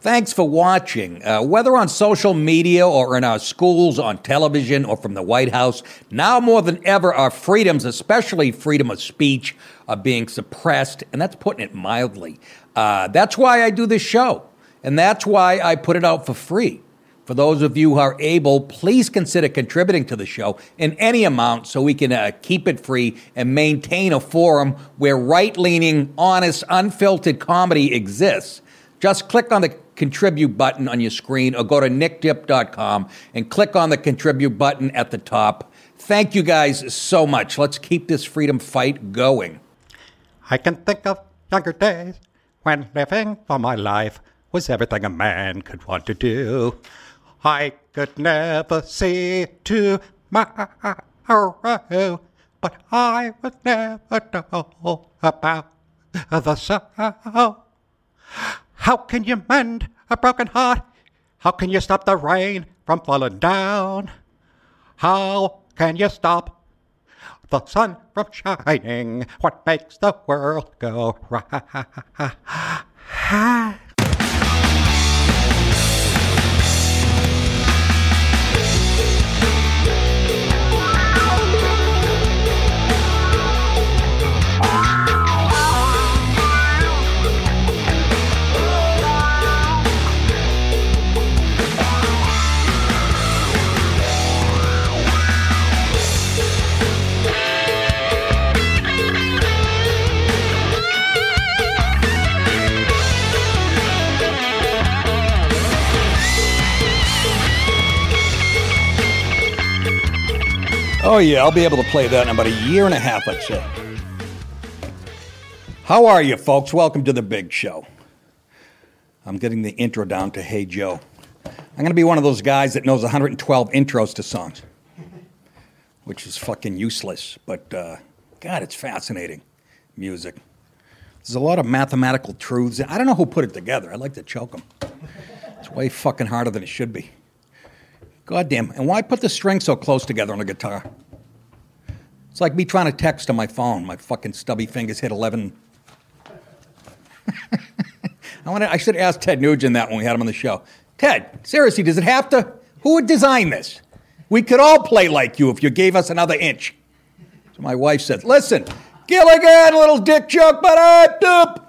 Thanks for watching. Uh, whether on social media or in our schools, on television, or from the White House, now more than ever, our freedoms, especially freedom of speech, are being suppressed, and that's putting it mildly. Uh, that's why I do this show, and that's why I put it out for free. For those of you who are able, please consider contributing to the show in any amount so we can uh, keep it free and maintain a forum where right leaning, honest, unfiltered comedy exists. Just click on the contribute button on your screen or go to nickdip.com and click on the contribute button at the top. Thank you guys so much. Let's keep this freedom fight going. I can think of younger days when living for my life was everything a man could want to do. I could never see tomorrow, but I would never know about the sorrow. How can you mend a broken heart? How can you stop the rain from falling down? How can you stop the sun from shining? What makes the world go round? Oh, yeah, I'll be able to play that in about a year and a half, I'd say. How are you, folks? Welcome to the big show. I'm getting the intro down to Hey Joe. I'm going to be one of those guys that knows 112 intros to songs, which is fucking useless. But, uh, God, it's fascinating music. There's a lot of mathematical truths. I don't know who put it together. I like to choke them. It's way fucking harder than it should be. Goddamn. And why put the strings so close together on a guitar? It's like me trying to text on my phone. My fucking stubby fingers hit 11. I, wanna, I should ask Ted Nugent that when we had him on the show. Ted, seriously, does it have to? Who would design this? We could all play like you if you gave us another inch. So my wife said, listen, Gilligan, little dick joke, but I doop.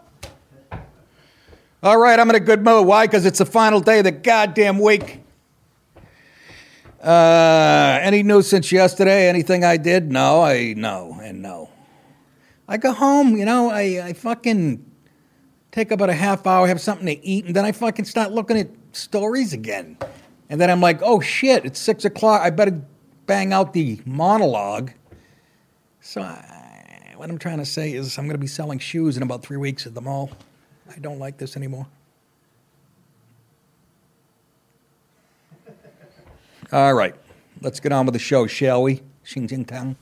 All right, I'm in a good mood. Why? Because it's the final day of the goddamn week. Uh, any news since yesterday? Anything I did? No, I no and no. I go home, you know, I, I fucking take about a half hour, have something to eat, and then I fucking start looking at stories again. And then I'm like, oh shit, it's six o'clock. I better bang out the monologue. So I, what I'm trying to say is I'm going to be selling shoes in about three weeks at the mall. I don't like this anymore. All right, let's get on with the show, shall we? Xing Jing Tang.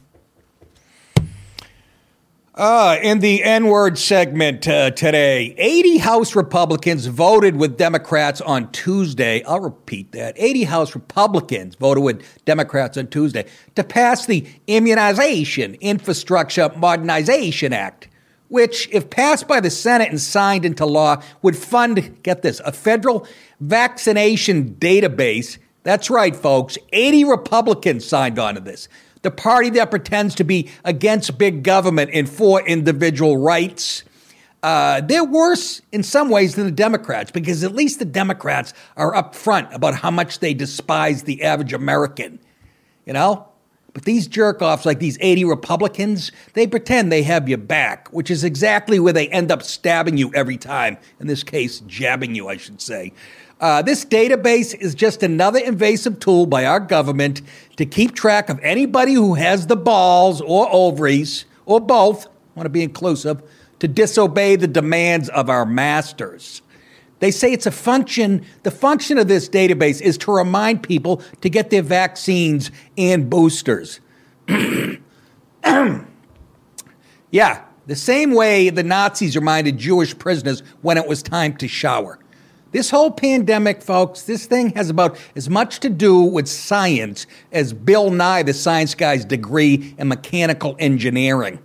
Uh, in the N word segment uh, today, 80 House Republicans voted with Democrats on Tuesday. I'll repeat that 80 House Republicans voted with Democrats on Tuesday to pass the Immunization Infrastructure Modernization Act, which, if passed by the Senate and signed into law, would fund, get this, a federal vaccination database that's right, folks. 80 Republicans signed on to this. The party that pretends to be against big government and for individual rights. Uh, they're worse in some ways than the Democrats because at least the Democrats are upfront about how much they despise the average American. You know? But these jerk offs, like these 80 Republicans, they pretend they have your back, which is exactly where they end up stabbing you every time. In this case, jabbing you, I should say. Uh, this database is just another invasive tool by our government to keep track of anybody who has the balls or ovaries, or both, I want to be inclusive, to disobey the demands of our masters. They say it's a function, the function of this database is to remind people to get their vaccines and boosters. yeah, the same way the Nazis reminded Jewish prisoners when it was time to shower. This whole pandemic, folks, this thing has about as much to do with science as Bill Nye, the science guy's degree in mechanical engineering.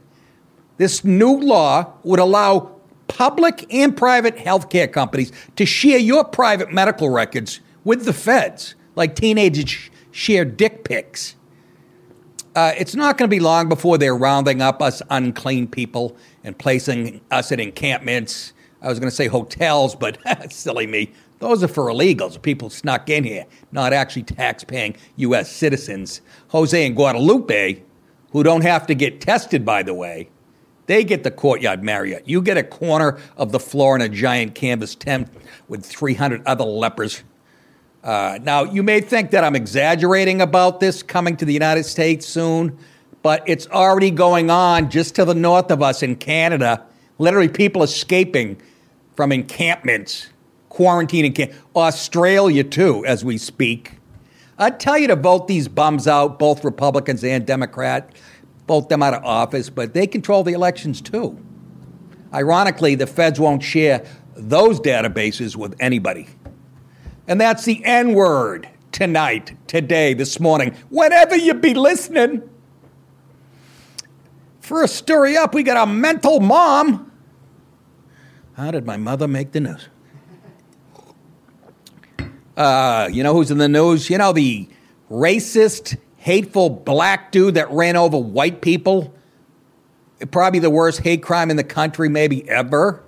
This new law would allow public and private healthcare companies to share your private medical records with the feds, like teenagers share dick pics. Uh, it's not going to be long before they're rounding up us unclean people and placing us in encampments. I was going to say hotels, but silly me. Those are for illegals, people snuck in here, not actually tax-paying U.S. citizens. Jose and Guadalupe, who don't have to get tested, by the way, they get the courtyard Marriott. You get a corner of the floor in a giant canvas tent with 300 other lepers uh, now, you may think that I'm exaggerating about this coming to the United States soon, but it's already going on just to the north of us in Canada. Literally, people escaping from encampments, quarantine camp. Australia, too, as we speak. I'd tell you to vote these bums out, both Republicans and Democrat, vote them out of office, but they control the elections too. Ironically, the feds won't share those databases with anybody. And that's the N word tonight, today, this morning, whenever you be listening. First story up, we got a mental mom. How did my mother make the news? Uh, you know who's in the news? You know, the racist, hateful black dude that ran over white people? Probably the worst hate crime in the country, maybe ever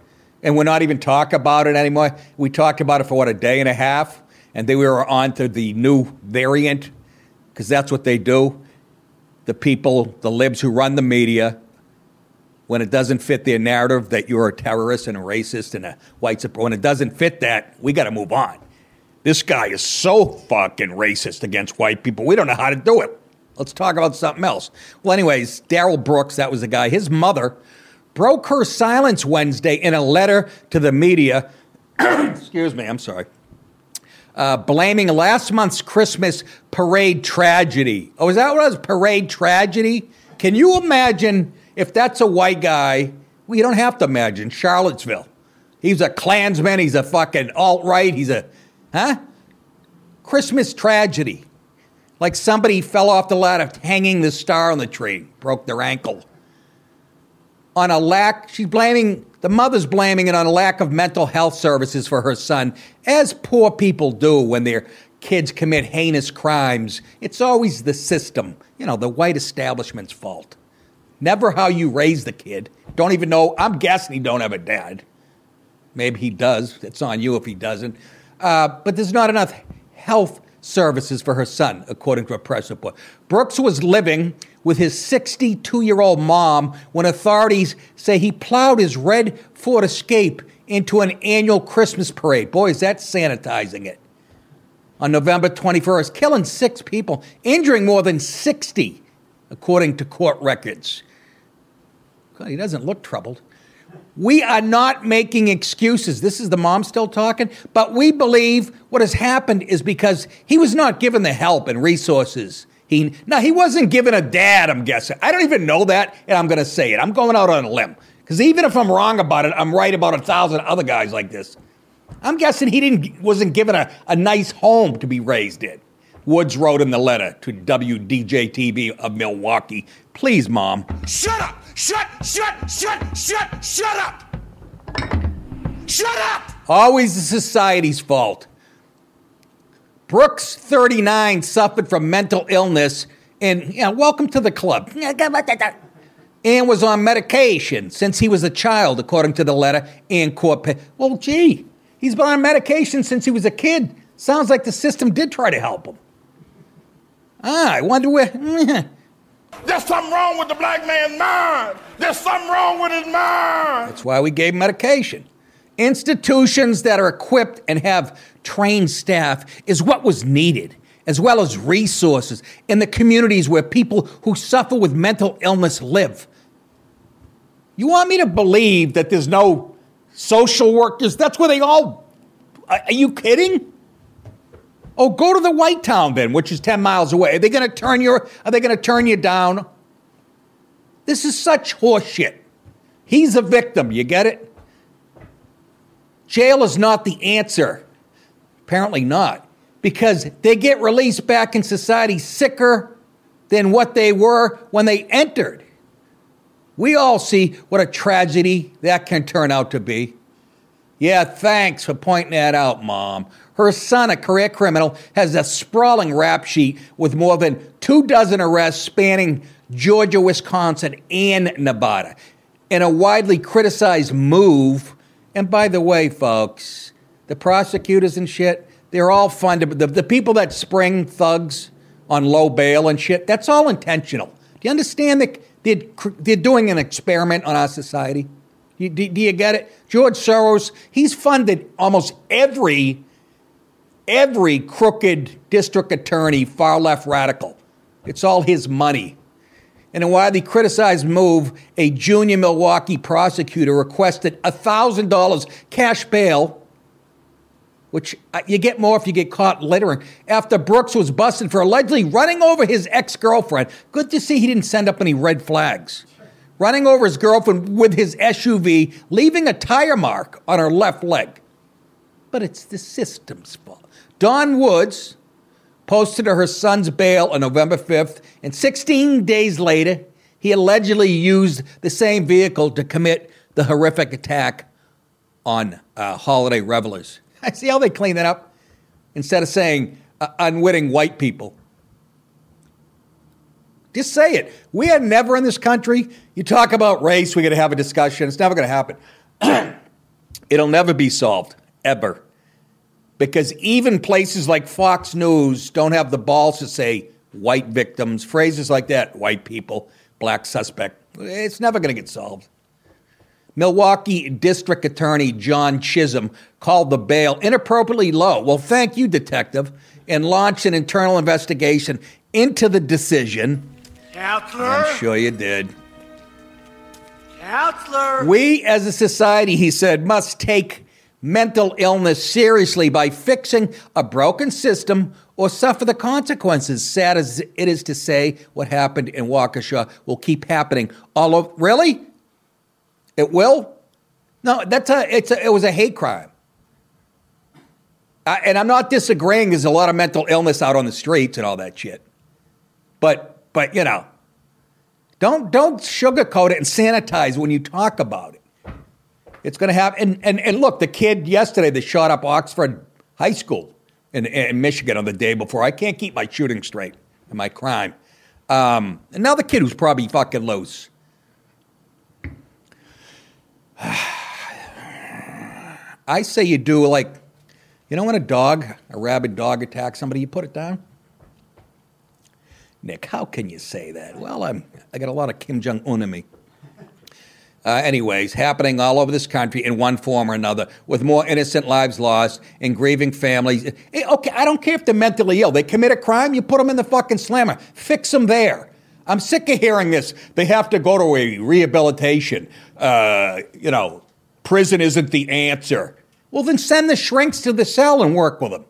and we're not even talk about it anymore. We talked about it for what a day and a half, and then we were on to the new variant because that's what they do. The people, the libs who run the media, when it doesn't fit their narrative that you're a terrorist and a racist and a white supremacist, when it doesn't fit that, we got to move on. This guy is so fucking racist against white people. We don't know how to do it. Let's talk about something else. Well, anyways, Darrell Brooks, that was the guy. His mother broke her silence Wednesday in a letter to the media. Excuse me, I'm sorry. Uh, blaming last month's Christmas parade tragedy. Oh, is that what it was? Parade tragedy? Can you imagine if that's a white guy? You don't have to imagine. Charlottesville. He's a Klansman. He's a fucking alt right. He's a, huh? Christmas tragedy. Like somebody fell off the ladder hanging the star on the tree, broke their ankle on a lack, she's blaming, the mother's blaming it on a lack of mental health services for her son, as poor people do when their kids commit heinous crimes. It's always the system, you know, the white establishment's fault. Never how you raise the kid. Don't even know, I'm guessing he don't have a dad. Maybe he does. It's on you if he doesn't. Uh, but there's not enough health services for her son, according to a press report. Brooks was living with his 62 year old mom when authorities say he plowed his red Ford Escape into an annual Christmas parade. Boy, is that sanitizing it. On November 21st, killing six people, injuring more than 60, according to court records. God, he doesn't look troubled. We are not making excuses. This is the mom still talking, but we believe what has happened is because he was not given the help and resources he now he wasn't given a dad. I'm guessing. I don't even know that, and I'm going to say it. I'm going out on a limb because even if I'm wrong about it, I'm right about a thousand other guys like this. I'm guessing he didn't wasn't given a, a nice home to be raised in. Woods wrote in the letter to WDJTV of Milwaukee, "Please, mom, shut up, shut, shut, shut, shut, shut up, shut up." Always the society's fault. Brooks, 39, suffered from mental illness and, yeah, welcome to the club. And was on medication since he was a child, according to the letter and court. Well, gee, he's been on medication since he was a kid. Sounds like the system did try to help him. Ah, I wonder where. There's something wrong with the black man's mind. There's something wrong with his mind. That's why we gave medication. Institutions that are equipped and have trained staff is what was needed, as well as resources in the communities where people who suffer with mental illness live. You want me to believe that there's no social workers? That's where they all. Are you kidding? Oh, go to the White Town then, which is 10 miles away. Are they going to turn your are they going to turn you down? This is such horseshit. He's a victim, you get it? Jail is not the answer. Apparently not, because they get released back in society sicker than what they were when they entered. We all see what a tragedy that can turn out to be. Yeah, thanks for pointing that out, Mom. Her son, a career criminal, has a sprawling rap sheet with more than two dozen arrests spanning Georgia, Wisconsin, and Nevada. In a widely criticized move, and by the way, folks, the prosecutors and shit, they're all funded. The, the people that spring thugs on low bail and shit, that's all intentional. Do you understand that they're, they're doing an experiment on our society? Do, do, do you get it? George Soros, he's funded almost every every crooked district attorney, far left radical. It's all his money. In a widely criticized move, a junior Milwaukee prosecutor requested $1,000 cash bail, which uh, you get more if you get caught littering, after Brooks was busted for allegedly running over his ex girlfriend. Good to see he didn't send up any red flags. Running over his girlfriend with his SUV, leaving a tire mark on her left leg. But it's the system's fault. Dawn Woods posted her son's bail on November 5th, and 16 days later, he allegedly used the same vehicle to commit the horrific attack on uh, holiday revelers. I see how they clean that up instead of saying uh, unwitting white people. Just say it. We are never in this country. You talk about race, we're going to have a discussion. It's never going to happen. It'll never be solved, ever because even places like Fox News don't have the balls to say white victims, phrases like that, white people, black suspect. It's never going to get solved. Milwaukee District Attorney John Chisholm called the bail inappropriately low. Well, thank you, detective, and launched an internal investigation into the decision. Counselor? I'm sure you did. Counselor? We as a society, he said, must take mental illness seriously by fixing a broken system or suffer the consequences. Sad as it is to say, what happened in Waukesha will keep happening all over. Really? It will? No, that's a, it's a, it was a hate crime. I, and I'm not disagreeing. There's a lot of mental illness out on the streets and all that shit. But, but you know, don't don't sugarcoat it and sanitize when you talk about it. It's going to happen. And, and, and look, the kid yesterday that shot up Oxford High School in, in Michigan on the day before, I can't keep my shooting straight and my crime. Um, and now the kid who's probably fucking loose. I say you do like, you know, when a dog, a rabid dog attacks somebody, you put it down. Nick, how can you say that? Well, I'm, I got a lot of Kim Jong Un in me uh, anyways, happening all over this country in one form or another, with more innocent lives lost and grieving families. Eh, okay, I don't care if they're mentally ill. They commit a crime, you put them in the fucking slammer. Fix them there. I'm sick of hearing this. They have to go to a rehabilitation. Uh, you know, prison isn't the answer. Well, then send the shrinks to the cell and work with them.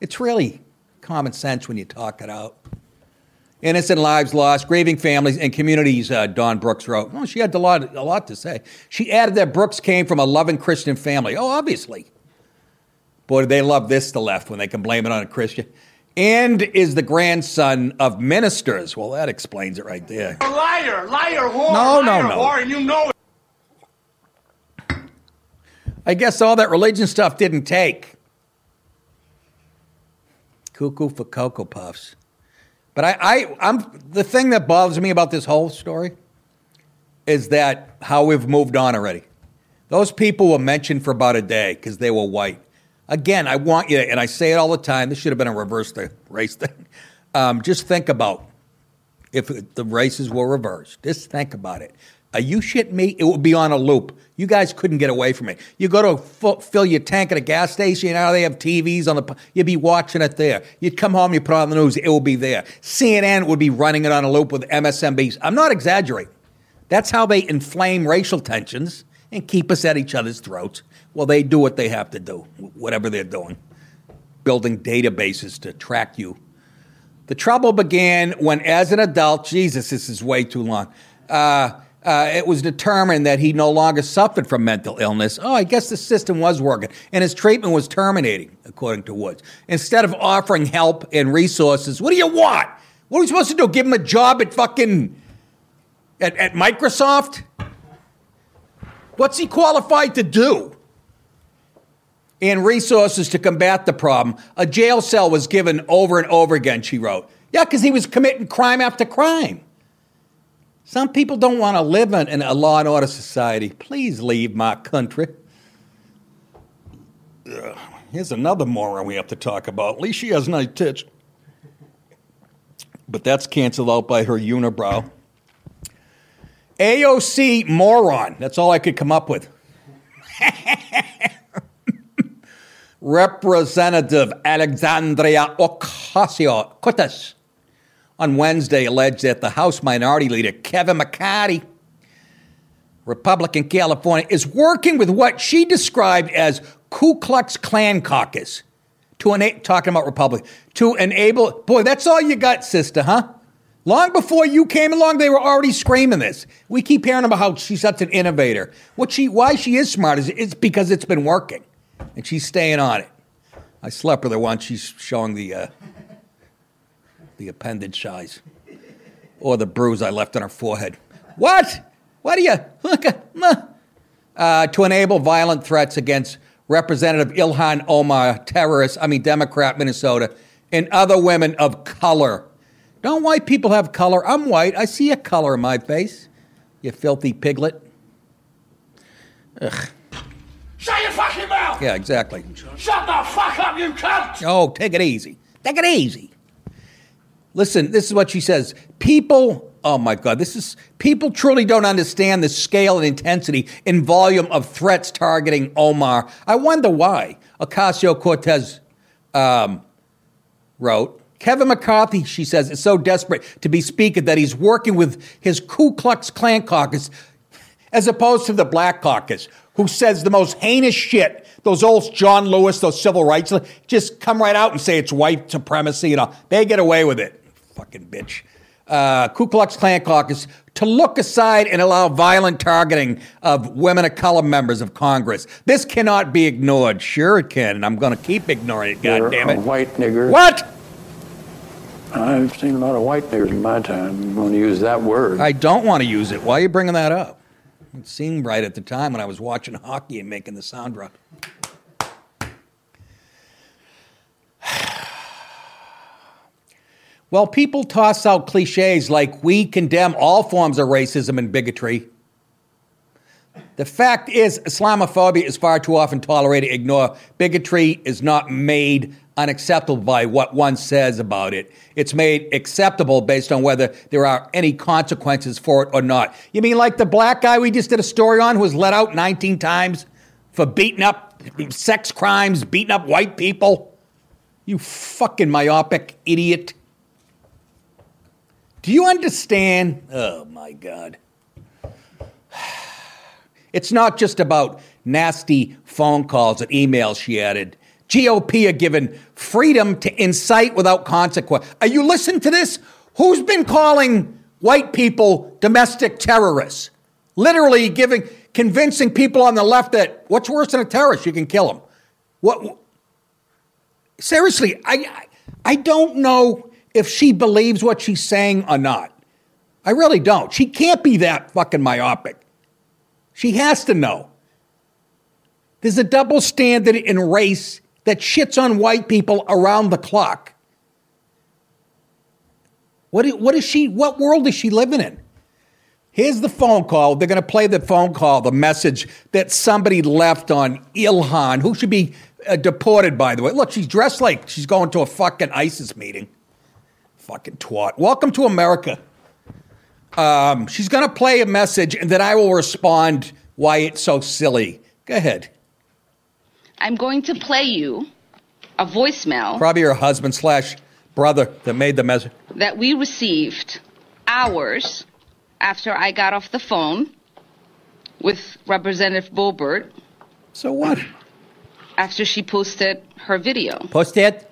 It's really common sense when you talk it out. Innocent lives lost, grieving families, and communities, uh, Dawn Brooks wrote. Oh, she had a lot, a lot to say. She added that Brooks came from a loving Christian family. Oh, obviously. Boy, do they love this, the left, when they can blame it on a Christian. And is the grandson of ministers. Well, that explains it right there. A Liar, liar, whore. No, no, liar, no. Whore, and you know it. I guess all that religion stuff didn't take. Cuckoo for Cocoa Puffs. But I, I, I'm the thing that bothers me about this whole story is that how we've moved on already. Those people were mentioned for about a day because they were white. Again, I want you, and I say it all the time. This should have been a reverse the race thing. Um, just think about if the races were reversed. Just think about it. Are you shitting me? It would be on a loop. You guys couldn't get away from it. You go to f- fill your tank at a gas station, you know, they have TVs on the, you'd be watching it there. You'd come home, you put on the news, it will be there. CNN would be running it on a loop with MSNBC. I'm not exaggerating. That's how they inflame racial tensions and keep us at each other's throats. Well, they do what they have to do, whatever they're doing, building databases to track you. The trouble began when, as an adult, Jesus, this is way too long. Uh, uh, it was determined that he no longer suffered from mental illness. Oh, I guess the system was working, and his treatment was terminating, according to Woods. Instead of offering help and resources, what do you want? What are we supposed to do? Give him a job at fucking At, at Microsoft? What's he qualified to do? And resources to combat the problem. A jail cell was given over and over again, she wrote. Yeah, because he was committing crime after crime. Some people don't want to live in, a law and order society. Please leave my country. Ugh, here's another moron we have to talk about. At least she has nice tits. But that's canceled out by her unibrow. AOC moron. That's all I could come up with. Representative Alexandria Ocasio Cortez on Wednesday alleged that the House Minority Leader Kevin McCarthy, Republican California, is working with what she described as Ku Klux Klan caucus to enable, talking about Republic, to enable, boy, that's all you got, sister, huh? Long before you came along, they were already screaming this. We keep hearing about how she's such an innovator. What she, why she is smart is it's because it's been working, and she's staying on it. I slept with her once. She's showing the uh, the appendage size or the bruise I left on her forehead. What? What do you look at? Uh, to enable violent threats against Representative Ilhan Omar, terrorist, I mean Democrat, Minnesota, and other women of color. Don't white people have color? I'm white. I see a color in my face. You filthy piglet. Ugh. Shut your fucking mouth! Yeah, exactly. Shut the fuck up, you cunt! Oh, take it easy. Take it easy. Listen, this is what she says. People, oh my God, this is, people truly don't understand the scale and intensity and volume of threats targeting Omar. I wonder why. Ocasio Cortez um, wrote, Kevin McCarthy, she says, is so desperate to be speaker that he's working with his Ku Klux Klan caucus as opposed to the Black Caucus, who says the most heinous shit. Those old John Lewis, those civil rights, just come right out and say it's white supremacy. You know, they get away with it. Fucking bitch. Uh, Ku Klux Klan caucus to look aside and allow violent targeting of women of color members of Congress. This cannot be ignored. Sure, it can, and I'm going to keep ignoring it. God damn it! white nigger. What? I've seen a lot of white niggers in my time. I'm going to use that word. I don't want to use it. Why are you bringing that up? It seemed right at the time when I was watching hockey and making the sound drop. Well, people toss out cliches like we condemn all forms of racism and bigotry. The fact is, Islamophobia is far too often tolerated. Ignore bigotry is not made unacceptable by what one says about it. It's made acceptable based on whether there are any consequences for it or not. You mean like the black guy we just did a story on who was let out 19 times for beating up sex crimes, beating up white people? You fucking myopic idiot. Do you understand? Oh my God. It's not just about nasty phone calls and emails, she added. GOP are given freedom to incite without consequence. Are you listening to this? Who's been calling white people domestic terrorists? Literally giving, convincing people on the left that what's worse than a terrorist? You can kill them. What? Seriously, I, I don't know if she believes what she's saying or not. I really don't. She can't be that fucking myopic. She has to know. There's a double standard in race that shits on white people around the clock. What, what is she, what world is she living in? Here's the phone call. They're going to play the phone call, the message that somebody left on Ilhan, who should be uh, deported, by the way. Look, she's dressed like she's going to a fucking ISIS meeting. Fucking twat. Welcome to America. Um, she's going to play a message, and then I will respond why it's so silly. Go ahead. I'm going to play you a voicemail Probably her husband slash brother that made the message. that we received hours after I got off the phone with Representative Boebert So what? after she posted her video. Post that?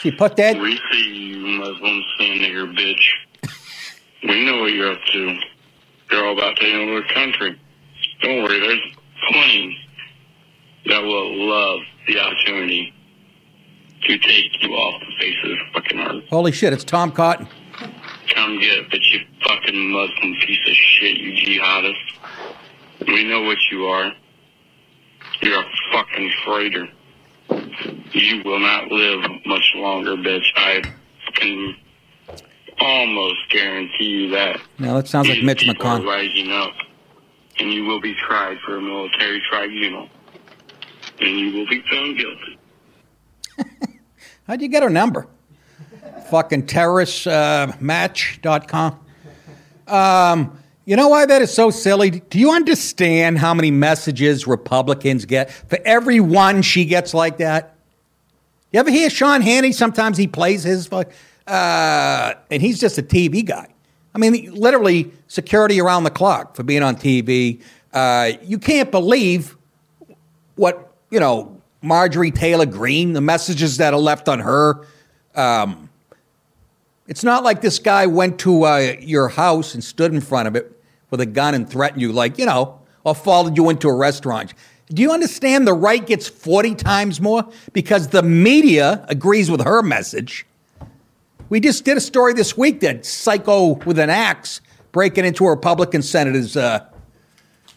She put that? We see you, Muslim sin nigger bitch. We know what you're up to. You're all about taking over the country. Don't worry, there's plenty that will love the opportunity to take you off the face of this fucking earth. Holy shit, it's Tom Cotton. Come get it, bitch, you fucking Muslim piece of shit, you jihadist. We know what you are. You're a fucking traitor. You will not live much longer, bitch. I can almost guarantee you that. Now that sounds like Mitch McConnell. rising up, and you will be tried for a military tribunal, and you will be found guilty. How'd you get her number? Fucking terrorist uh, match.com. Um, you know why that is so silly? Do you understand how many messages Republicans get for every one she gets like that? You ever hear Sean Hannity? Sometimes he plays his, uh, and he's just a TV guy. I mean, literally security around the clock for being on TV. Uh, you can't believe what you know Marjorie Taylor Greene, the messages that are left on her. Um, it's not like this guy went to uh, your house and stood in front of it with a gun and threatened you, like you know, or followed you into a restaurant. Do you understand the right gets 40 times more? Because the media agrees with her message. We just did a story this week that psycho with an axe breaking into a Republican senator's uh,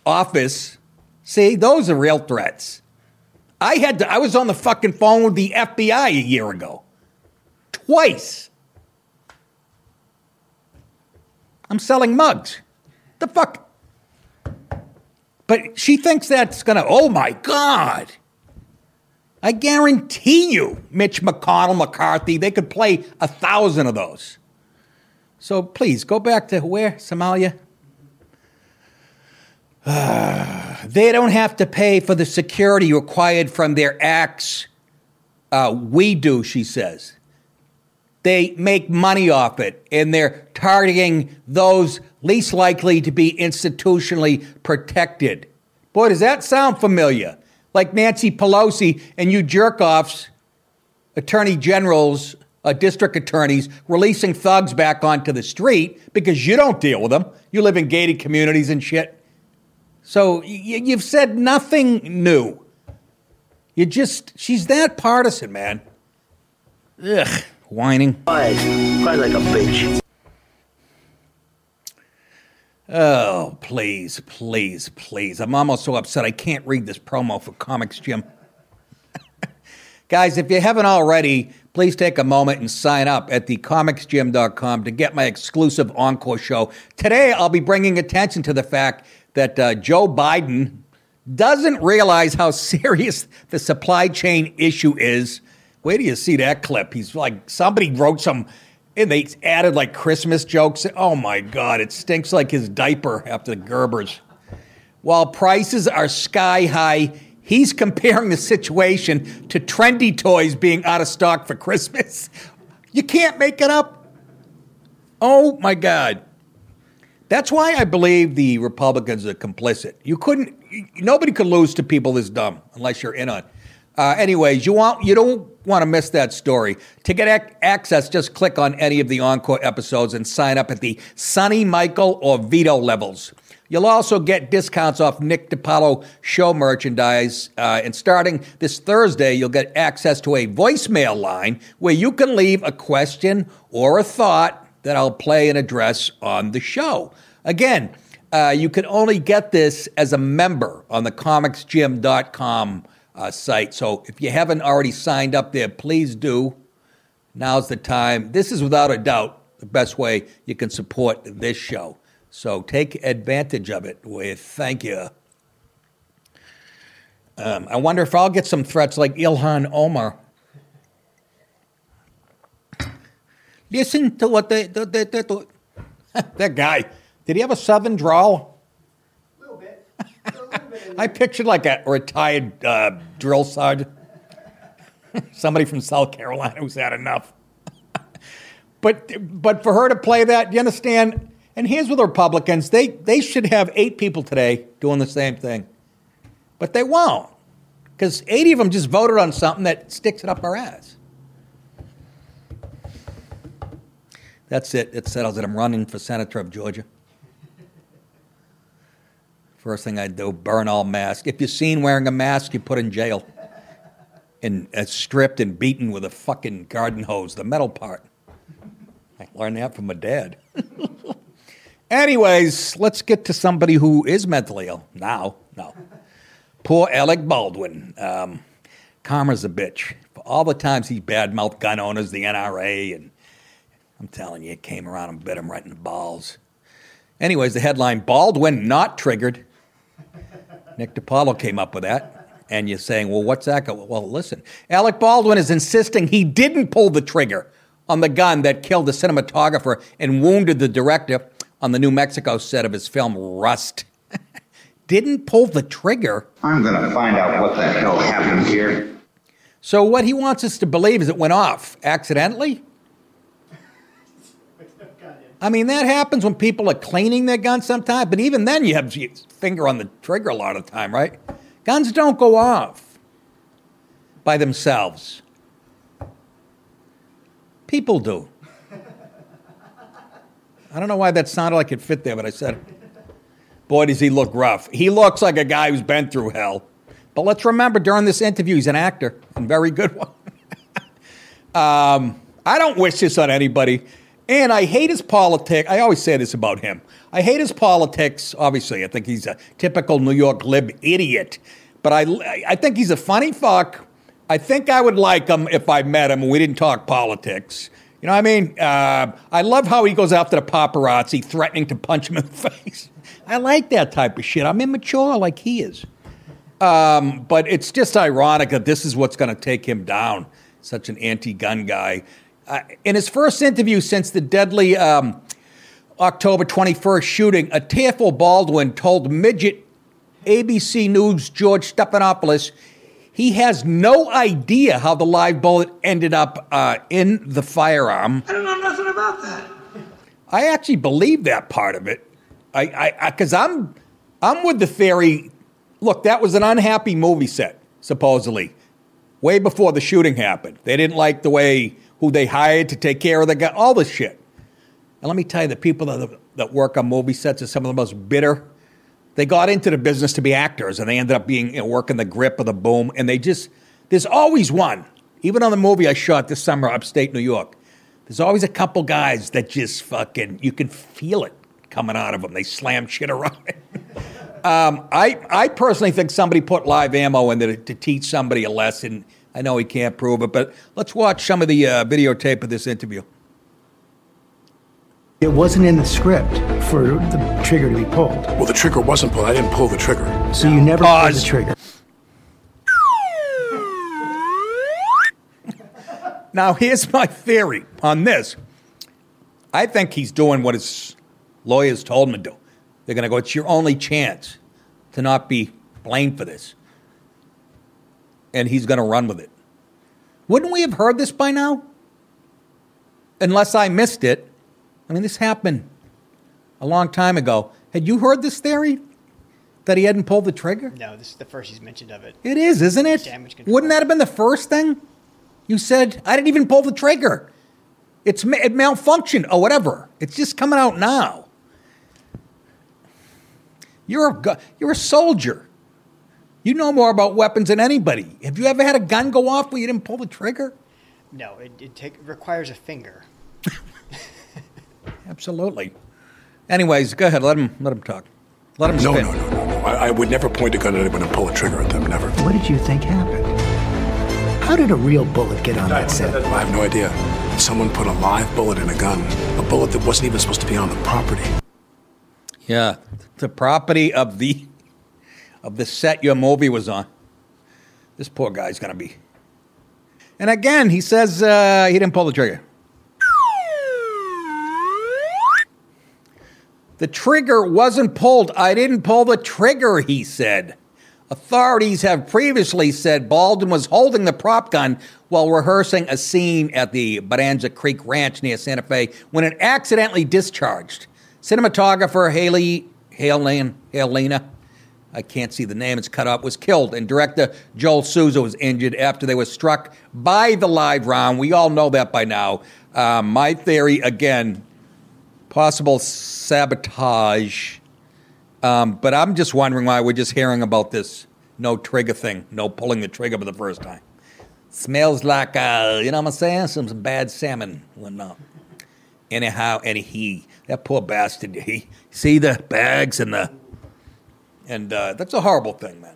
office. See, those are real threats. I had to, I was on the fucking phone with the FBI a year ago. Twice. I'm selling mugs. The fuck? But she thinks that's gonna, oh my God. I guarantee you, Mitch McConnell, McCarthy, they could play a thousand of those. So please go back to where? Somalia? They don't have to pay for the security required from their acts. Uh, we do, she says. They make money off it, and they're targeting those least likely to be institutionally protected. Boy, does that sound familiar? Like Nancy Pelosi and you jerk offs, attorney generals, uh, district attorneys releasing thugs back onto the street because you don't deal with them. You live in gated communities and shit. So y- you've said nothing new. You just, she's that partisan, man. Ugh, whining. Quiet. Quiet like a bitch. Oh, please, please, please. I'm almost so upset I can't read this promo for Comics Gym. Guys, if you haven't already, please take a moment and sign up at thecomicsgym.com to get my exclusive encore show. Today, I'll be bringing attention to the fact that uh, Joe Biden doesn't realize how serious the supply chain issue is. Wait do you see that clip. He's like, somebody wrote some, and they added like Christmas jokes. Oh my God, it stinks like his diaper after the Gerbers. While prices are sky high, he's comparing the situation to trendy toys being out of stock for Christmas. You can't make it up. Oh my God. That's why I believe the Republicans are complicit. You couldn't, nobody could lose to people this dumb unless you're in on. it. Uh, anyways, you want you don't want to miss that story. To get ac- access, just click on any of the encore episodes and sign up at the Sonny Michael or Vito levels. You'll also get discounts off Nick DiPaolo show merchandise. Uh, and starting this Thursday, you'll get access to a voicemail line where you can leave a question or a thought that I'll play and address on the show. Again, uh, you can only get this as a member on the comicsgym.com uh, site. So if you haven't already signed up there, please do. Now's the time. This is without a doubt the best way you can support this show. So take advantage of it with thank you. Um, I wonder if I'll get some threats like Ilhan Omar. Listen to what they, the, the, the, the- that guy. Did he have a southern drawl? A little bit. I pictured like a retired uh, drill sergeant, somebody from South Carolina who's had enough. but but for her to play that, you understand? And here's with the Republicans: they they should have eight people today doing the same thing, but they won't because 80 of them just voted on something that sticks it up our ass. That's it. It settles it. I'm running for senator of Georgia. First thing I do, burn all masks. If you're seen wearing a mask, you put in jail. And uh, stripped and beaten with a fucking garden hose, the metal part. I Learned that from my dad. Anyways, let's get to somebody who is mentally ill now. No. Poor Alec Baldwin. Um, karma's a bitch. For all the times he badmouthed gun owners, the NRA, and I'm telling you, it came around and bit him right in the balls. Anyways, the headline Baldwin not triggered. Nick DiPaolo came up with that. And you're saying, well, what's that? Well, listen, Alec Baldwin is insisting he didn't pull the trigger on the gun that killed the cinematographer and wounded the director on the New Mexico set of his film Rust. didn't pull the trigger. I'm going to find out what the hell happened here. So, what he wants us to believe is it went off accidentally? I mean, that happens when people are cleaning their gun sometimes, but even then, you have your finger on the trigger a lot of time, right? Guns don't go off by themselves. People do. I don't know why that sounded like it fit there, but I said. Boy, does he look rough. He looks like a guy who's been through hell. But let's remember during this interview, he's an actor, and very good one. um, I don't wish this on anybody. And I hate his politics. I always say this about him. I hate his politics. Obviously, I think he's a typical New York lib idiot. But I, I think he's a funny fuck. I think I would like him if I met him and we didn't talk politics. You know what I mean? Uh, I love how he goes after the paparazzi, threatening to punch him in the face. I like that type of shit. I'm immature like he is. Um, but it's just ironic that this is what's going to take him down. Such an anti gun guy. Uh, in his first interview since the deadly um, October 21st shooting, a tearful Baldwin told midget ABC News George Stephanopoulos he has no idea how the live bullet ended up uh, in the firearm. I don't know nothing about that. I actually believe that part of it. I, I, because I'm, I'm with the theory. Look, that was an unhappy movie set, supposedly, way before the shooting happened. They didn't like the way who they hired to take care of the guy, all this shit. And let me tell you, the people that, that work on movie sets are some of the most bitter. They got into the business to be actors, and they ended up being you know, working the grip of the boom. And they just there's always one. Even on the movie I shot this summer, upstate New York, there's always a couple guys that just fucking you can feel it coming out of them. They slam shit around. um, I I personally think somebody put live ammo in there to, to teach somebody a lesson I know he can't prove it, but let's watch some of the uh, videotape of this interview. It wasn't in the script for the trigger to be pulled. Well, the trigger wasn't pulled. I didn't pull the trigger. So you never Pause. pulled the trigger. Now, here's my theory on this. I think he's doing what his lawyers told him to do. They're going to go, it's your only chance to not be blamed for this and he's going to run with it. Wouldn't we have heard this by now? Unless I missed it. I mean, this happened a long time ago. Had you heard this theory? That he hadn't pulled the trigger? No, this is the first he's mentioned of it. It is, isn't it? Damage control. Wouldn't that have been the first thing? You said, I didn't even pull the trigger. It's it malfunctioned or whatever. It's just coming out now. You're a, you're a soldier. You know more about weapons than anybody. Have you ever had a gun go off where you didn't pull the trigger? No, it, it take, requires a finger. Absolutely. Anyways, go ahead. Let him let him talk. Let him no, spin. No, no, no, no. I, I would never point a gun at anyone and pull a trigger at them. Never. What did you think happened? How did a real bullet get on that set? I have no idea. Someone put a live bullet in a gun, a bullet that wasn't even supposed to be on the property. Yeah, the property of the of the set your movie was on. This poor guy's going to be. And again, he says uh, he didn't pull the trigger. The trigger wasn't pulled. I didn't pull the trigger, he said. Authorities have previously said Baldwin was holding the prop gun while rehearsing a scene at the Bonanza Creek Ranch near Santa Fe when it accidentally discharged. Cinematographer Haley Helena, Helena I can't see the name, it's cut up, was killed. And director Joel Souza was injured after they were struck by the live round. We all know that by now. Uh, my theory, again, possible sabotage. Um, but I'm just wondering why we're just hearing about this no trigger thing, no pulling the trigger for the first time. Smells like, uh, you know what I'm saying? Some, some bad salmon. Whatnot. Anyhow, and he, that poor bastard, he see the bags and the, and uh, that's a horrible thing, man.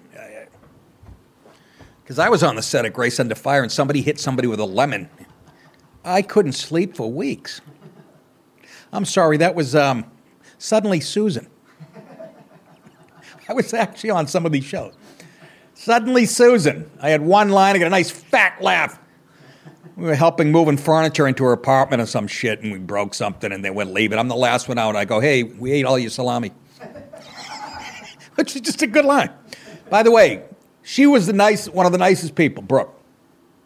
Because I was on the set of Grace Under Fire and somebody hit somebody with a lemon. I couldn't sleep for weeks. I'm sorry, that was um, Suddenly Susan. I was actually on some of these shows. Suddenly Susan. I had one line, I got a nice fat laugh. We were helping moving furniture into her apartment or some shit, and we broke something, and they went leave it. I'm the last one out. I go, hey, we ate all your salami. Which is just a good line. By the way, she was the nice, one of the nicest people, Brooke.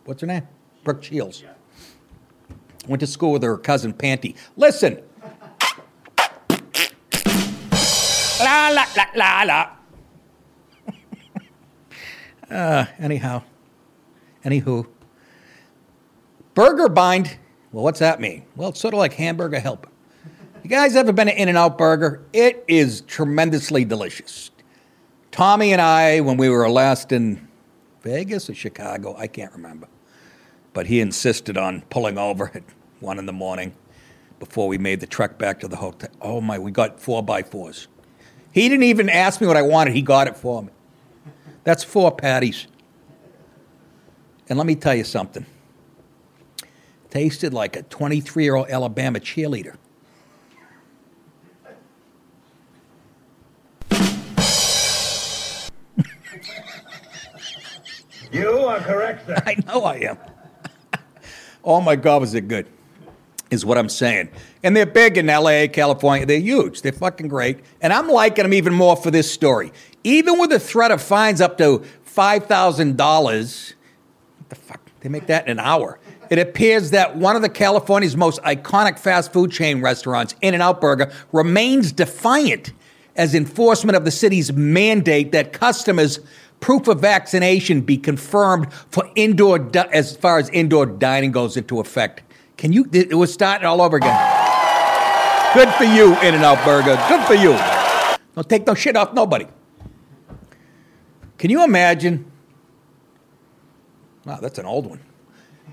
What's her name? Brooke Shields. Went to school with her cousin Panty. Listen. la la la la la. uh, anyhow, anywho, burger bind. Well, what's that mean? Well, it's sort of like hamburger helper. You guys ever been to In and Out Burger? It is tremendously delicious. Tommy and I, when we were last in Vegas or Chicago, I can't remember, but he insisted on pulling over at one in the morning before we made the trek back to the hotel. Oh my, we got four by fours. He didn't even ask me what I wanted, he got it for me. That's four patties. And let me tell you something. Tasted like a 23 year old Alabama cheerleader. You are correct, sir. I know I am. oh my God, was it good? Is what I'm saying. And they're big in LA, California. They're huge. They're fucking great. And I'm liking them even more for this story. Even with the threat of fines up to $5,000, what the fuck? They make that in an hour. It appears that one of the California's most iconic fast food chain restaurants, In N Out Burger, remains defiant as enforcement of the city's mandate that customers proof of vaccination be confirmed for indoor di- as far as indoor dining goes into effect. Can you? It was starting all over again. Good for you, In and Out Burger. Good for you. Don't take no shit off nobody. Can you imagine? Wow, that's an old one.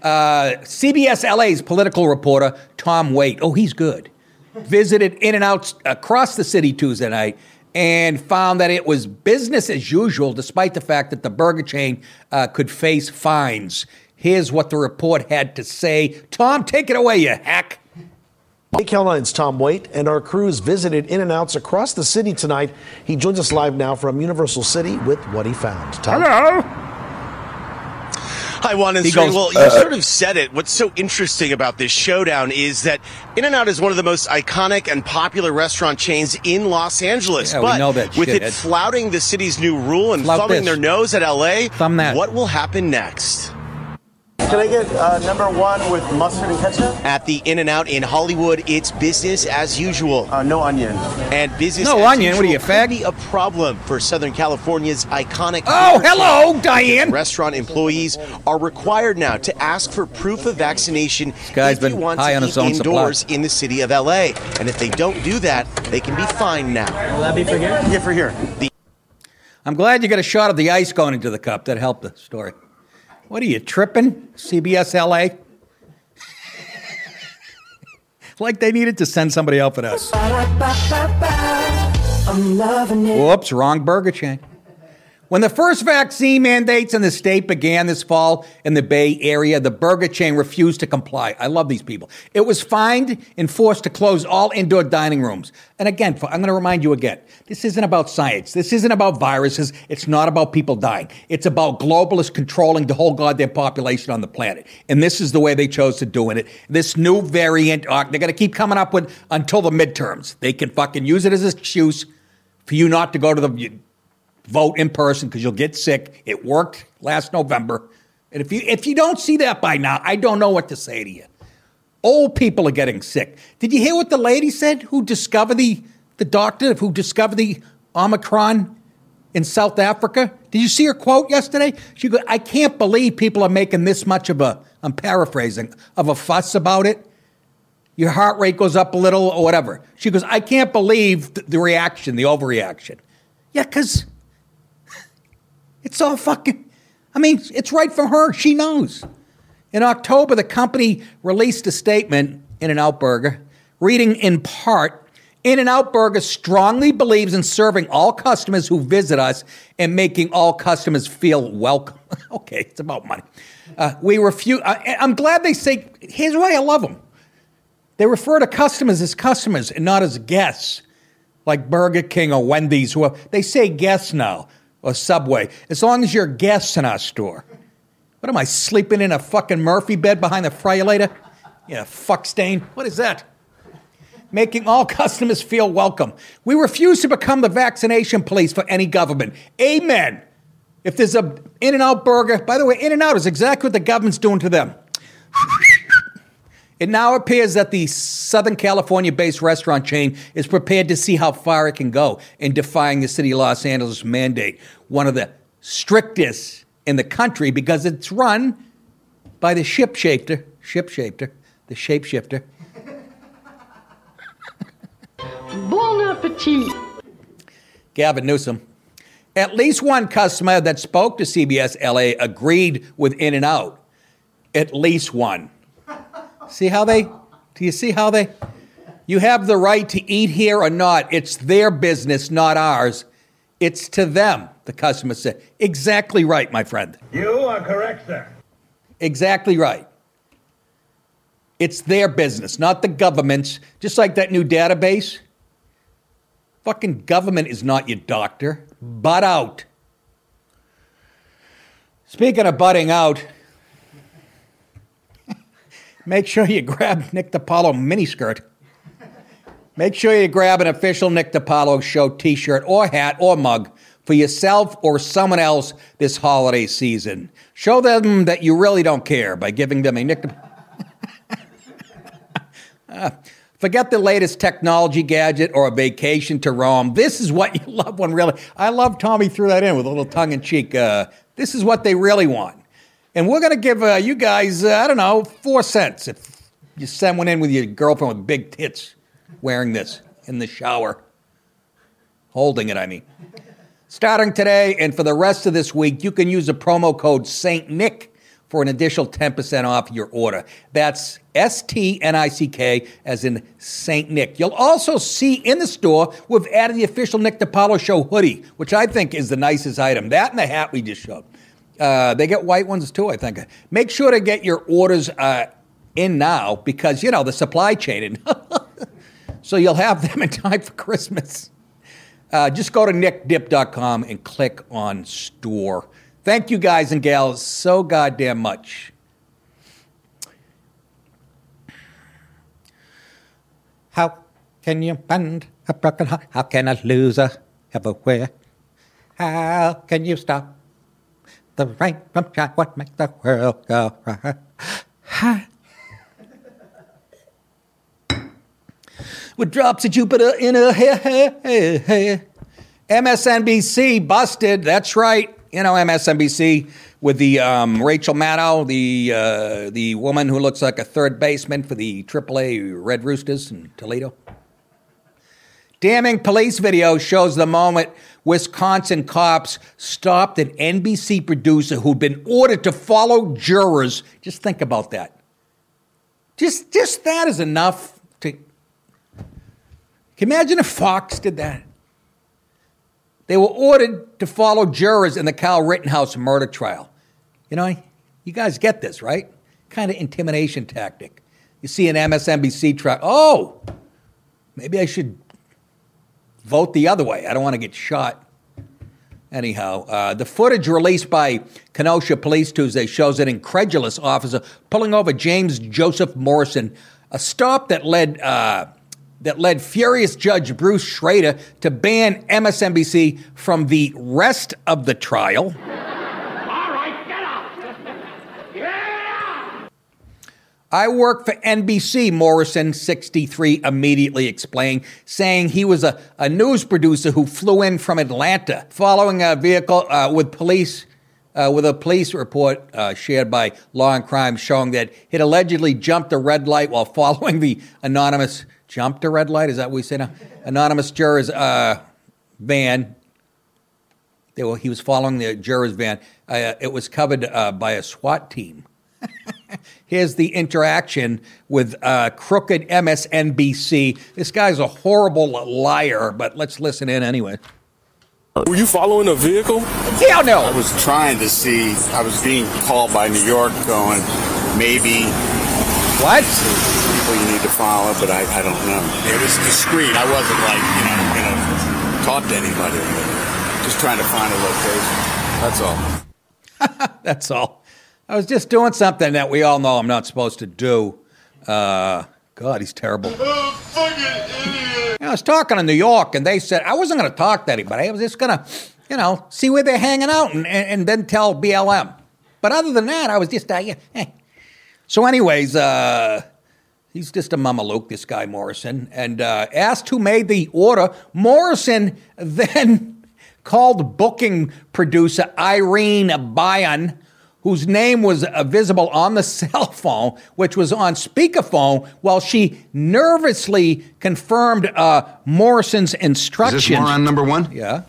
Uh, CBS LA's political reporter Tom Waite. Oh, he's good. Visited In and Out across the city Tuesday night and found that it was business as usual, despite the fact that the burger chain uh, could face fines. Here's what the report had to say. Tom, take it away, you hack. Hey, 9's Tom Waite and our crews visited In and Outs across the city tonight. He joins us live now from Universal City with what he found. Tom? Hello. Hi, Juan to goes, Well, you uh, sort of said it. What's so interesting about this showdown is that In and Out is one of the most iconic and popular restaurant chains in Los Angeles. Yeah, we but know that, with it shithead. flouting the city's new rule and Flout thumbing this. their nose at LA, Thumb that. what will happen next? Can I get uh, number one with mustard and ketchup? At the In and Out in Hollywood, it's business as usual. Uh, no onion. And business No as onion, what are you, usual could be a problem for Southern California's iconic. Oh, hello. Diane. Restaurant employees are required now to ask for proof of vaccination guy's if you want high to on eat his own supply. indoors in the city of LA. And if they don't do that, they can be fined now. Will that be for here? Yeah, for here. The I'm glad you got a shot of the ice going into the cup. That helped the story. What are you tripping? CBS LA? like they needed to send somebody out for this. I'm loving it. Whoops, wrong burger chain. When the first vaccine mandates in the state began this fall in the Bay Area, the burger chain refused to comply. I love these people. It was fined and forced to close all indoor dining rooms. And again, I'm going to remind you again this isn't about science. This isn't about viruses. It's not about people dying. It's about globalists controlling the whole goddamn population on the planet. And this is the way they chose to do it. This new variant, uh, they're going to keep coming up with until the midterms. They can fucking use it as an excuse for you not to go to the vote in person because you'll get sick. It worked last November. And if you if you don't see that by now, I don't know what to say to you. Old people are getting sick. Did you hear what the lady said who discovered the the doctor who discovered the Omicron in South Africa? Did you see her quote yesterday? She goes, I can't believe people are making this much of a I'm paraphrasing of a fuss about it. Your heart rate goes up a little or whatever. She goes, I can't believe the reaction, the overreaction. Yeah, because it's all fucking, I mean, it's right for her. She knows. In October, the company released a statement In-N-Out Burger, Reading in part, In N Out Burger strongly believes in serving all customers who visit us and making all customers feel welcome. okay, it's about money. Uh, we refuse. I, I'm glad they say. Here's why I love them. They refer to customers as customers and not as guests, like Burger King or Wendy's. Who they say guests now or Subway. As long as you're guests in our store. What am I sleeping in a fucking Murphy bed behind the fryolator? Yeah, fuck stain. What is that? Making all customers feel welcome. We refuse to become the vaccination police for any government. Amen. If there's a In and Out burger, by the way, In and Out is exactly what the government's doing to them. It now appears that the Southern California based restaurant chain is prepared to see how far it can go in defying the city of Los Angeles mandate, one of the strictest in the country because it's run by the shapeshifter, the shapeshifter. Bon appetit. Gavin Newsom. At least one customer that spoke to CBS LA agreed with In and Out. At least one. See how they, do you see how they, you have the right to eat here or not. It's their business, not ours. It's to them, the customer said. Exactly right, my friend. You are correct, sir. Exactly right. It's their business, not the government's. Just like that new database. Fucking government is not your doctor. Butt out. Speaking of butting out, make sure you grab Nick DiPaolo miniskirt. Make sure you grab an official Nick DiPaolo show t shirt or hat or mug for yourself or someone else this holiday season. Show them that you really don't care by giving them a Nick. Uh, forget the latest technology gadget or a vacation to Rome. This is what you love when really. I love Tommy threw that in with a little tongue in cheek. Uh, this is what they really want. And we're going to give uh, you guys, uh, I don't know, four cents if you send one in with your girlfriend with big tits wearing this in the shower. Holding it, I mean. Starting today and for the rest of this week, you can use the promo code St. Nick for an additional 10% off your order. That's S T N I C K, as in St. Nick. You'll also see in the store, we've added the official Nick DiPaolo Show hoodie, which I think is the nicest item. That and the hat we just showed. Uh, they get white ones too, I think. Make sure to get your orders uh, in now because, you know, the supply chain. so you'll have them in time for Christmas. Uh, just go to nickdip.com and click on store. Thank you guys and gals so goddamn much. How can you mend a broken heart? How can a loser everywhere? How can you stop the rain from shining? What makes the world go right? With drops of Jupiter in her hair, hair, hair. MSNBC busted. That's right. You know MSNBC with the um, Rachel Maddow, the uh, the woman who looks like a third baseman for the AAA Red Roosters in Toledo. Damning police video shows the moment Wisconsin cops stopped an NBC producer who'd been ordered to follow jurors. Just think about that. Just, just that is enough to. Can you imagine if Fox did that? They were ordered to follow jurors in the Kyle Rittenhouse murder trial. You know, you guys get this, right? Kind of intimidation tactic. You see an MSNBC trial. Oh, maybe I should vote the other way. I don't want to get shot. Anyhow, uh, the footage released by Kenosha Police Tuesday shows an incredulous officer pulling over James Joseph Morrison, a stop that led uh, that led furious Judge Bruce Schroeder to ban MSNBC from the rest of the trial. I work for NBC, Morrison, 63, immediately explained, saying he was a, a news producer who flew in from Atlanta following a vehicle uh, with police. Uh, with a police report uh, shared by Law and Crime showing that he'd allegedly jumped a red light while following the anonymous jumped a red light. Is that what we say now? Anonymous juror's uh, van. Were, he was following the juror's van. Uh, it was covered uh, by a SWAT team. Here's the interaction with uh, crooked MSNBC. This guy's a horrible liar, but let's listen in anyway. Were you following a vehicle? Yeah, no. I was trying to see. I was being called by New York, going maybe. What? People you need to follow, but I, I don't know. It was discreet. I wasn't like you know gonna talk to anybody. Just trying to find a location. That's all. That's all. I was just doing something that we all know I'm not supposed to do. Uh, God, he's terrible. I was talking to New York, and they said I wasn't going to talk to anybody. I was just going to, you know, see where they're hanging out and, and, and, then tell BLM. But other than that, I was just, uh, yeah, eh. So, anyways, uh, he's just a mamaluke, this guy Morrison, and uh, asked who made the order. Morrison then called booking producer Irene Byon whose name was uh, visible on the cell phone, which was on speakerphone, while she nervously confirmed uh, Morrison's instructions. Is this moron number one? Yeah.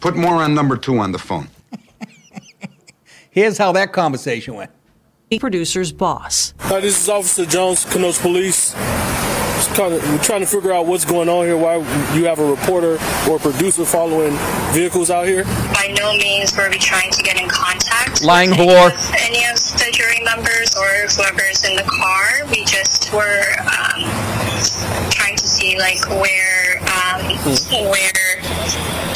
Put moron number two on the phone. Here's how that conversation went. The producer's boss. Hi, this is Officer Jones, Kenosha Police. Kind of, we're trying to figure out what's going on here. Why you have a reporter or a producer following vehicles out here? By no means were we trying to get in contact. Lying with whore. Any of, the jury members or whoever's in the car. We just were um, trying to see like where um, where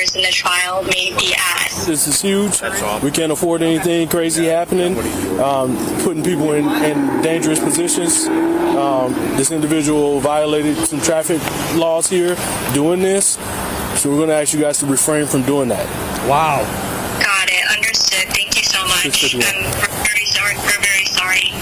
key players in the trial may be at. This is huge. We can't afford anything crazy happening, um, putting people in, in dangerous positions. Um, this individual violated some traffic laws here doing this, so we're going to ask you guys to refrain from doing that. Wow. Got it. Understood. Thank you so much. Um, we're very sorry. We're very sorry.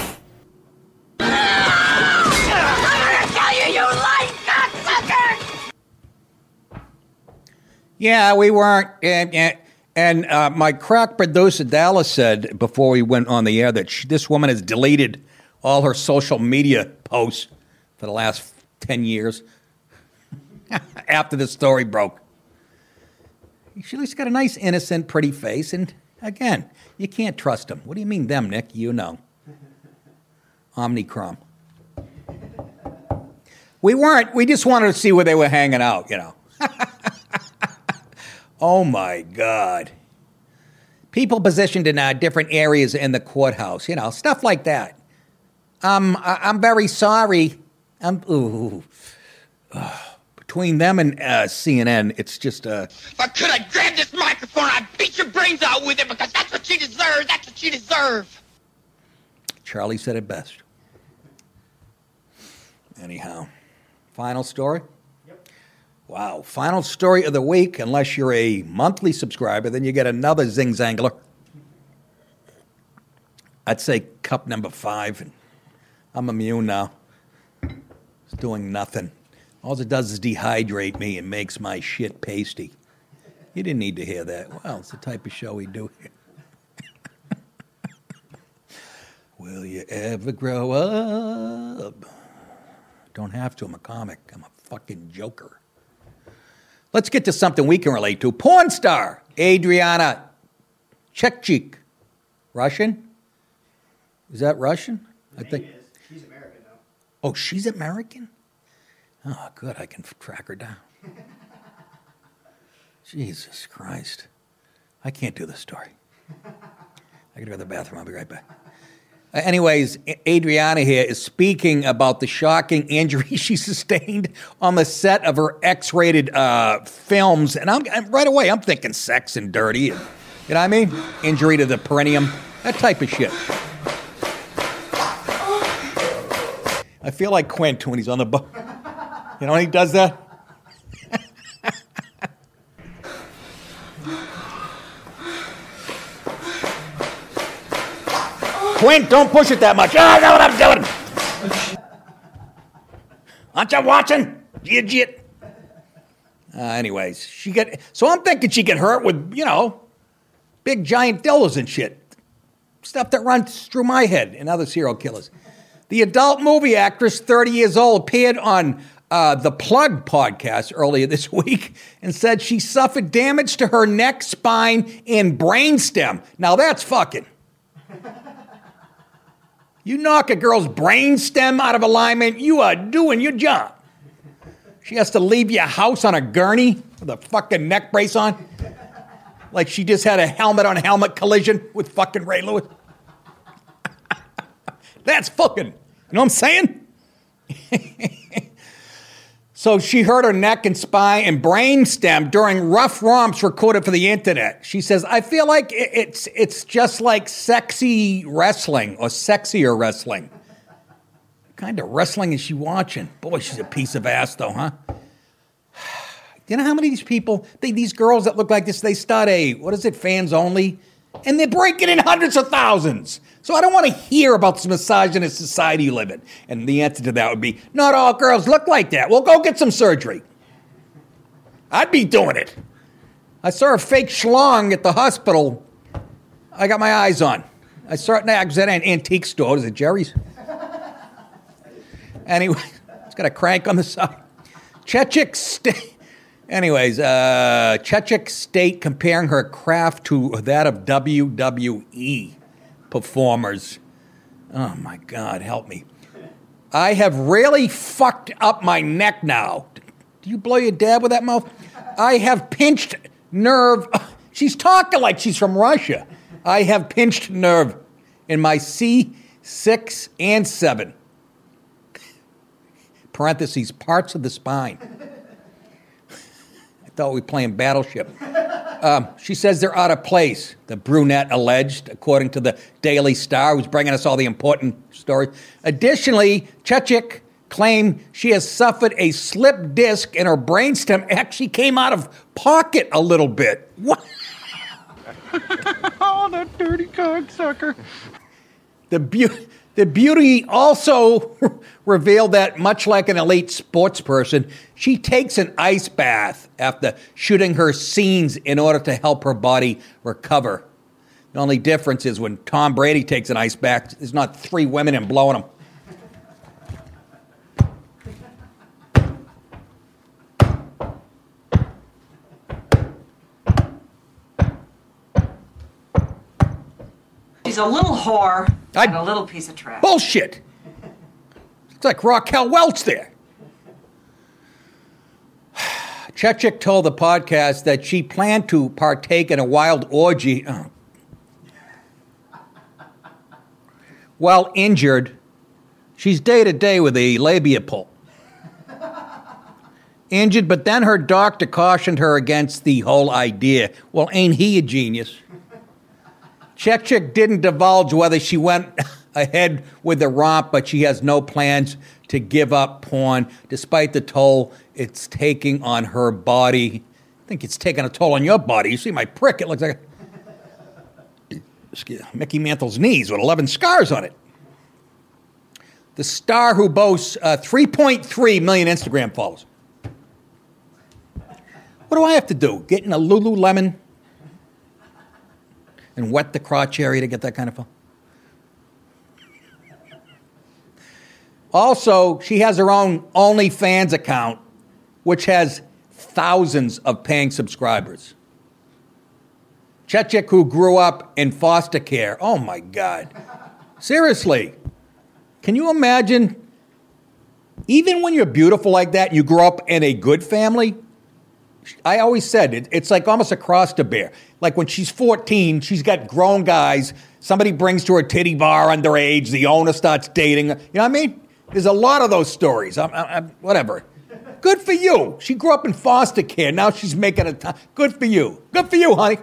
Yeah, we weren't. And, and, uh, my crack producer Dallas said before we went on the air that she, this woman has deleted all her social media posts for the last 10 years after the story broke. She at least got a nice, innocent, pretty face. And again, you can't trust them. What do you mean, them, Nick? You know. Omnicrom. We weren't. We just wanted to see where they were hanging out, you know. oh my God. People positioned in uh, different areas in the courthouse, you know, stuff like that. Um, I- I'm very sorry. I'm, ooh. Ugh. Between them and uh, CNN, it's just uh, If I could, I'd grab this microphone I'd beat your brains out with it because that's what you deserve. That's what you deserve. Charlie said it best. Anyhow, final story? Wow, final story of the week. Unless you're a monthly subscriber, then you get another Zing Zangler. I'd say cup number five. I'm immune now. It's doing nothing. All it does is dehydrate me and makes my shit pasty. You didn't need to hear that. Well, it's the type of show we do here. Will you ever grow up? Don't have to. I'm a comic. I'm a fucking joker. Let's get to something we can relate to. Porn star Adriana Chechik. Russian? Is that Russian? I think. She's American, though. Oh, she's American? Oh, good. I can track her down. Jesus Christ. I can't do this story. I gotta go to the bathroom. I'll be right back. Anyways, Adriana here is speaking about the shocking injury she sustained on the set of her X-rated uh, films, and I'm, I'm- right away I'm thinking sex and dirty, you know what I mean? Injury to the perineum, that type of shit. I feel like Quint when he's on the boat. You know when he does that? Quint, don't push it that much. I know what I'm doing. Aren't you watching? Idiot. Uh, anyways, she get so I'm thinking she get hurt with you know big giant dildos and shit, stuff that runs through my head and other serial killers. The adult movie actress, 30 years old, appeared on uh, the Plug podcast earlier this week and said she suffered damage to her neck, spine, and brainstem. Now that's fucking. You knock a girl's brainstem out of alignment, you are doing your job. She has to leave your house on a gurney with a fucking neck brace on. Like she just had a helmet on helmet collision with fucking Ray Lewis. That's fucking, you know what I'm saying? so she hurt her neck and spine and brainstem during rough romps recorded for the internet. She says, I feel like it's, it's just like sexy wrestling or sexier wrestling. What kind of wrestling is she watching? Boy, she's a piece of ass, though, huh? You know how many of these people, they, these girls that look like this, they start a, what is it, fans only? And they're breaking in hundreds of thousands. So I don't want to hear about this misogynist society you live in. And the answer to that would be, not all girls look like that. Well, go get some surgery. I'd be doing it. I saw a fake schlong at the hospital. I got my eyes on. I saw it I was at an antique store. Is it Jerry's? Anyway, it's got a crank on the side. Chechik State. Anyways, uh, Chechik State comparing her craft to that of WWE performers. Oh my God, help me. I have really fucked up my neck now. Do you blow your dad with that mouth? I have pinched nerve. She's talking like she's from Russia. I have pinched nerve in my C6 and 7 parentheses, parts of the spine. Thought we were playing Battleship. Um, she says they're out of place, the brunette alleged, according to the Daily Star, who's bringing us all the important stories. Additionally, Chechik claimed she has suffered a slip disc and her brainstem actually came out of pocket a little bit. What? oh, that dirty cocksucker. The, beau- the beauty also revealed that, much like an elite sports person, she takes an ice bath after shooting her scenes in order to help her body recover. The only difference is when Tom Brady takes an ice bath, there's not three women and blowing him. She's a little whore and a little piece of trash. Bullshit! It's like Raquel Welch there. Chechik told the podcast that she planned to partake in a wild orgy oh. while injured. She's day to day with a labia pull. Injured, but then her doctor cautioned her against the whole idea. Well, ain't he a genius? Chechik didn't divulge whether she went ahead with the romp, but she has no plans to give up porn, despite the toll it's taking on her body. I think it's taking a toll on your body. You see my prick? It looks like Mickey Mantle's knees with 11 scars on it. The star who boasts uh, 3.3 million Instagram followers. What do I have to do? Get in a Lululemon and wet the crotch area to get that kind of phone? Also, she has her own OnlyFans account, which has thousands of paying subscribers. Chechik, who grew up in foster care. Oh my God. Seriously. Can you imagine? Even when you're beautiful like that, you grow up in a good family. I always said it, it's like almost a cross to bear. Like when she's 14, she's got grown guys. Somebody brings to her titty bar underage. The owner starts dating. You know what I mean? There's a lot of those stories. I'm, I'm, whatever. Good for you. She grew up in foster care. Now she's making a. Good for you. Good for you, honey.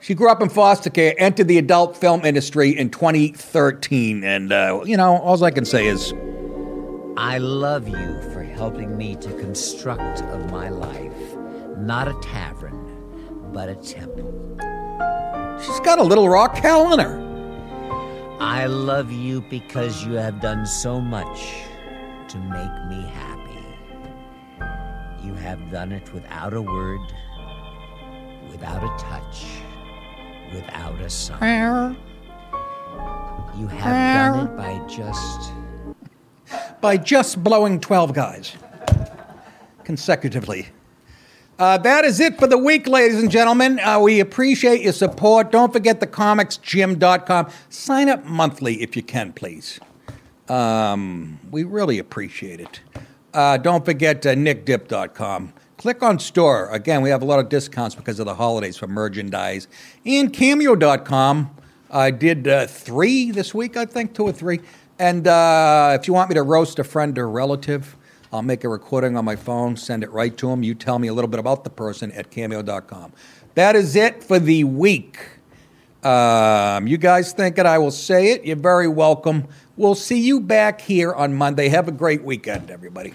She grew up in foster care, entered the adult film industry in 2013. And, uh, you know, all I can say is I love you for helping me to construct of my life not a tavern, but a temple. she's got a little in her. I love you because you have done so much to make me happy. You have done it without a word, without a touch, without a sign. You have done it by just by just blowing 12 guys consecutively. Uh, that is it for the week, ladies and gentlemen. Uh, we appreciate your support. Don't forget the comicsgym.com. Sign up monthly if you can, please. Um, we really appreciate it. Uh, don't forget uh, nickdip.com. Click on store. Again, we have a lot of discounts because of the holidays for merchandise. And cameo.com. I did uh, three this week, I think, two or three. And uh, if you want me to roast a friend or relative, I'll make a recording on my phone, send it right to them. You tell me a little bit about the person at cameo.com. That is it for the week. Um, you guys think it, I will say it. You're very welcome. We'll see you back here on Monday. Have a great weekend, everybody.